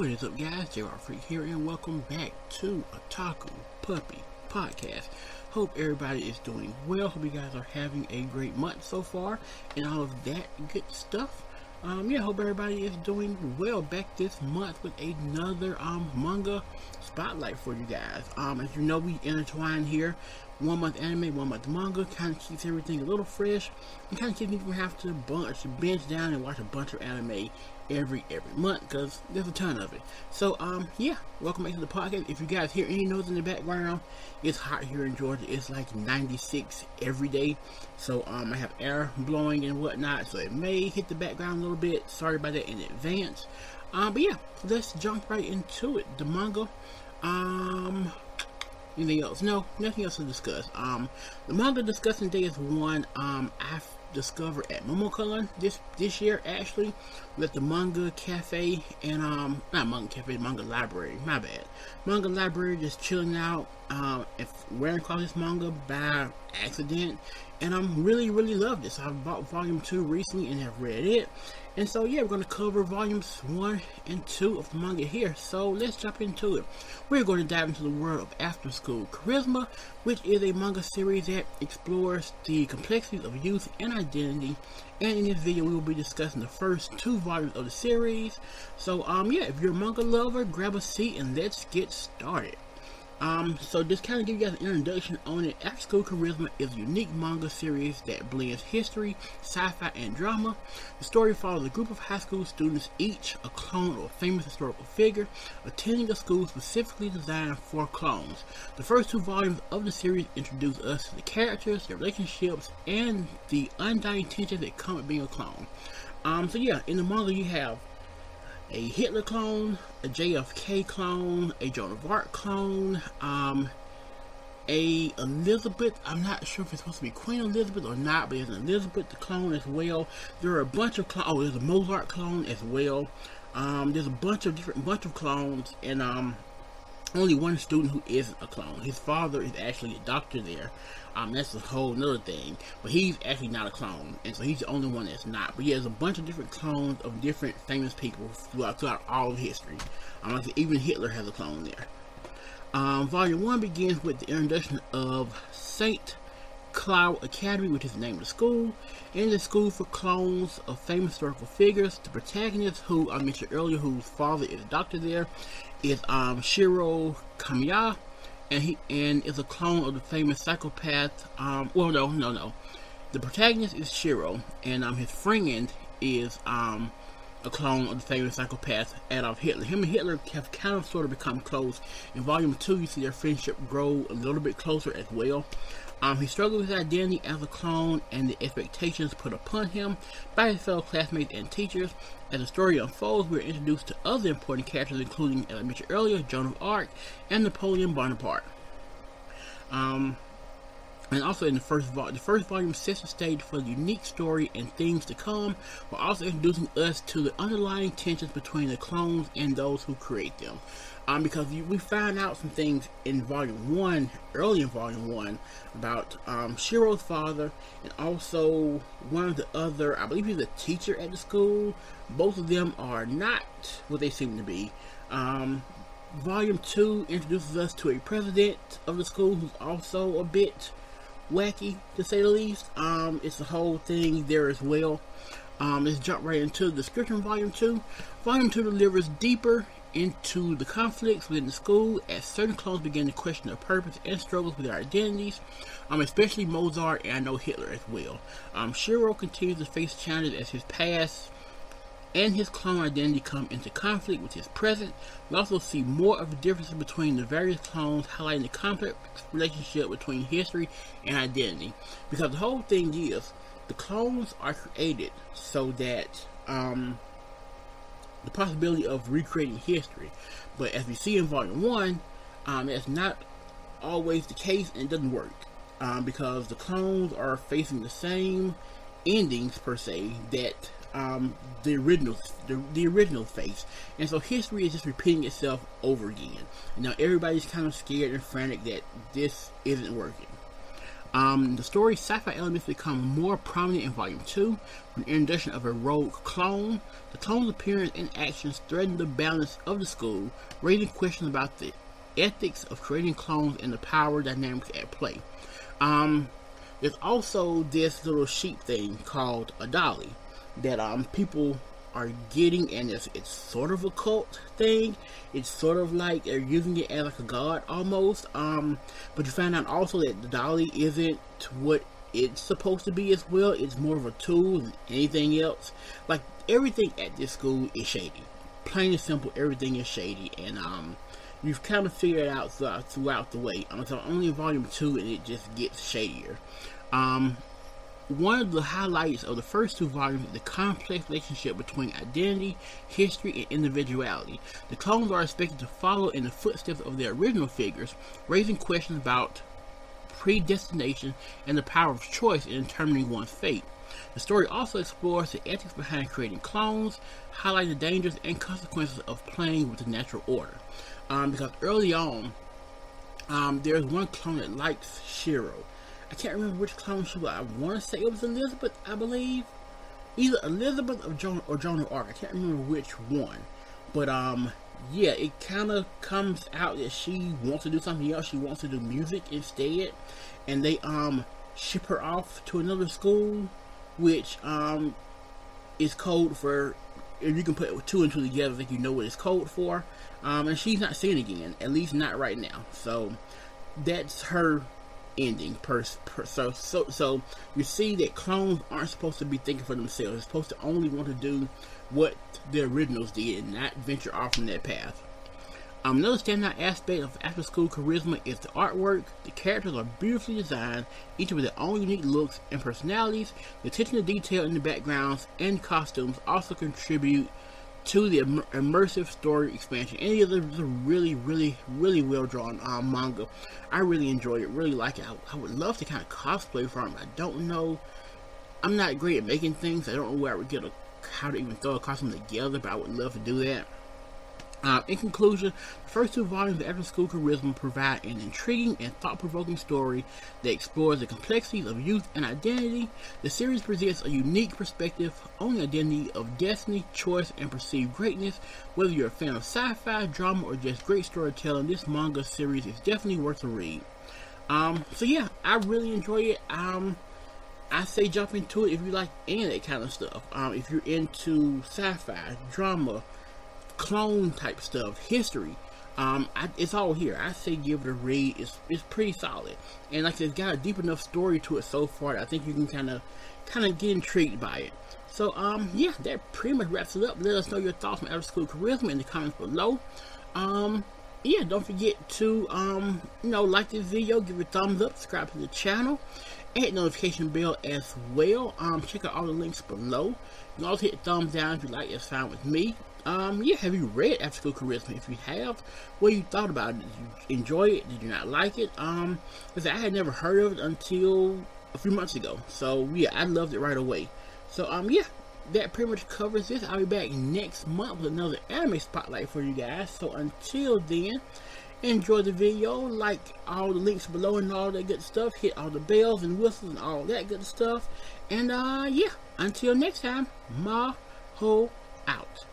What is up, guys? J-Rock Freak here, and welcome back to Otaku Puppy Podcast. Hope everybody is doing well. Hope you guys are having a great month so far, and all of that good stuff. Um, yeah, hope everybody is doing well back this month with another um manga spotlight for you guys. Um, as you know, we intertwine here one month anime, one month manga, kind of keeps everything a little fresh, and kind of keeps me from having to bunch, binge down and watch a bunch of anime every every month because there's a ton of it. So um yeah, welcome back to the podcast. If you guys hear any noise in the background, it's hot here in Georgia. It's like 96 every day. So um I have air blowing and whatnot, so it may hit the background a little bit. Sorry about that in advance. Um but yeah, let's jump right into it. The manga. Um anything else? No, nothing else to discuss. Um the manga discussing day is one um I've discovered at MomoCon this this year actually with the manga cafe and um not manga cafe manga library my bad manga library just chilling out um if wearing across this manga by accident and I'm really really love this I've bought volume 2 recently and have read it and so yeah, we're going to cover volumes 1 and 2 of manga here. So let's jump into it. We're going to dive into the world of After School Charisma, which is a manga series that explores the complexities of youth and identity. And in this video, we will be discussing the first two volumes of the series. So um yeah, if you're a manga lover, grab a seat and let's get started. Um, so just kind of give you guys an introduction on it. After School Charisma is a unique manga series that blends history, sci-fi, and drama. The story follows a group of high school students, each a clone of a famous historical figure, attending a school specifically designed for clones. The first two volumes of the series introduce us to the characters, their relationships, and the undying tension that come with being a clone. Um, so yeah, in the manga you have a Hitler clone, a JFK clone, a Joan of Arc clone, um, a Elizabeth. I'm not sure if it's supposed to be Queen Elizabeth or not, but there's an Elizabeth the clone as well. There are a bunch of clones. Oh, there's a Mozart clone as well. Um, there's a bunch of different bunch of clones, and um, only one student who isn't a clone. His father is actually a doctor there. Um, that's a whole nother thing. But he's actually not a clone, and so he's the only one that's not. But yeah, there's a bunch of different clones of different famous people throughout, throughout all of history. Um, like even Hitler has a clone there. Um, volume one begins with the introduction of Saint Cloud Academy, which is the name of the school, and the school for clones of famous historical figures. The protagonist, who I mentioned earlier, whose father is a doctor there, is um, Shiro Kamiya, and he and is a clone of the famous psychopath. Um, well, no, no, no. The protagonist is Shiro, and um, his friend is um, a clone of the famous psychopath Adolf Hitler. Him and Hitler have kind of sort of become close. In Volume Two, you see their friendship grow a little bit closer as well. Um, he struggled with his identity as a clone and the expectations put upon him by his fellow classmates and teachers. As the story unfolds, we are introduced to other important characters, including, as I mentioned earlier, Joan of Arc and Napoleon Bonaparte. Um, and also in the first volume, the first volume sets the stage for the unique story and things to come, while also introducing us to the underlying tensions between the clones and those who create them. Um, because we find out some things in volume one, early in volume one, about um, Shiro's father and also one of the other, I believe he's a teacher at the school. Both of them are not what they seem to be. Um, volume two introduces us to a president of the school who's also a bit wacky to say the least. Um, it's the whole thing there as well. Um, let's jump right into the description Volume 2. Volume 2 delivers deeper into the conflicts within the school as certain clones begin to question their purpose and struggles with their identities, um, especially Mozart and I know Hitler as well. Um, Shiro continues to face challenges as his past and his clone identity come into conflict with his present. We also see more of the differences between the various clones, highlighting the complex relationship between history and identity. Because the whole thing is, the clones are created so that um, the possibility of recreating history. But as we see in Volume 1, um, that's not always the case and it doesn't work. Um, because the clones are facing the same endings, per se, that um, the original the, the original face. And so history is just repeating itself over again. Now everybody's kind of scared and frantic that this isn't working. Um, the story's sci-fi elements become more prominent in Volume 2 with the introduction of a rogue clone. The clone's appearance and actions threaten the balance of the school, raising questions about the ethics of creating clones and the power dynamics at play. Um, there's also this little sheep thing called a dolly that um people are getting and it's, it's sort of a cult thing. It's sort of like they're using it as like a god almost um but you find out also that the dolly isn't what it's supposed to be as well. It's more of a tool than anything else. Like everything at this school is shady. Plain and simple everything is shady and um you've kind of figured out throughout, throughout the way. Um, so only in volume two and it just gets shadier. Um one of the highlights of the first two volumes is the complex relationship between identity, history, and individuality. The clones are expected to follow in the footsteps of their original figures, raising questions about predestination and the power of choice in determining one's fate. The story also explores the ethics behind creating clones, highlighting the dangers and consequences of playing with the natural order. Um, because early on, um, there's one clone that likes Shiro I can't remember which clone she was. I want to say it was Elizabeth, I believe. Either Elizabeth or Joan or Joan of Arc. I can't remember which one. But um, yeah, it kind of comes out that she wants to do something else. She wants to do music instead, and they um ship her off to another school, which um is code for. If you can put two and two together, I think you know what it's code for. Um, and she's not seen again, at least not right now. So that's her ending per, per, so so so you see that clones aren't supposed to be thinking for themselves they're supposed to only want to do what the originals did and not venture off from that path um, another standout aspect of after school charisma is the artwork. The characters are beautifully designed, each with their own unique looks and personalities. The attention to detail in the backgrounds and costumes also contribute to the Im immersive story expansion. Any of this is a really, really, really well drawn um, manga. I really enjoy it, really like it. I, I would love to kind of cosplay from it. I don't know. I'm not great at making things. I don't know where I would get a how to even throw a costume together, but I would love to do that. Uh, in conclusion, the first two volumes of After School Charisma provide an intriguing and thought-provoking story that explores the complexities of youth and identity. The series presents a unique perspective on the identity of destiny, choice, and perceived greatness. Whether you're a fan of sci-fi, drama, or just great storytelling, this manga series is definitely worth a read. Um, so yeah, I really enjoy it. Um, I say jump into it if you like any of that kind of stuff. Um, if you're into sci-fi, drama, clone type stuff, history. Um, I, it's all here. I say give it a read. It's it's pretty solid, and like it's got a deep enough story to it so far. I think you can kind of kind of get intrigued by it. So um, yeah, that pretty much wraps it up. Let us know your thoughts on After School Charisma in the comments below. Um, yeah, don't forget to um, you know, like this video, give it a thumbs up, subscribe to the channel, and hit notification bell as well. Um, check out all the links below. You can also hit thumbs down if you like. It's fine with me. Um, yeah, have you read After School Charisma? If you have, what you thought about it? Did you enjoy it? Did you not like it? Um, because I had never heard of it until a few months ago. So yeah, I loved it right away. So um, yeah, that pretty much covers this. I'll be back next month with another anime spotlight for you guys. So until then, enjoy the video, like all the links below and all that good stuff. Hit all the bells and whistles and all that good stuff. And uh, yeah, until next time, ma ho out.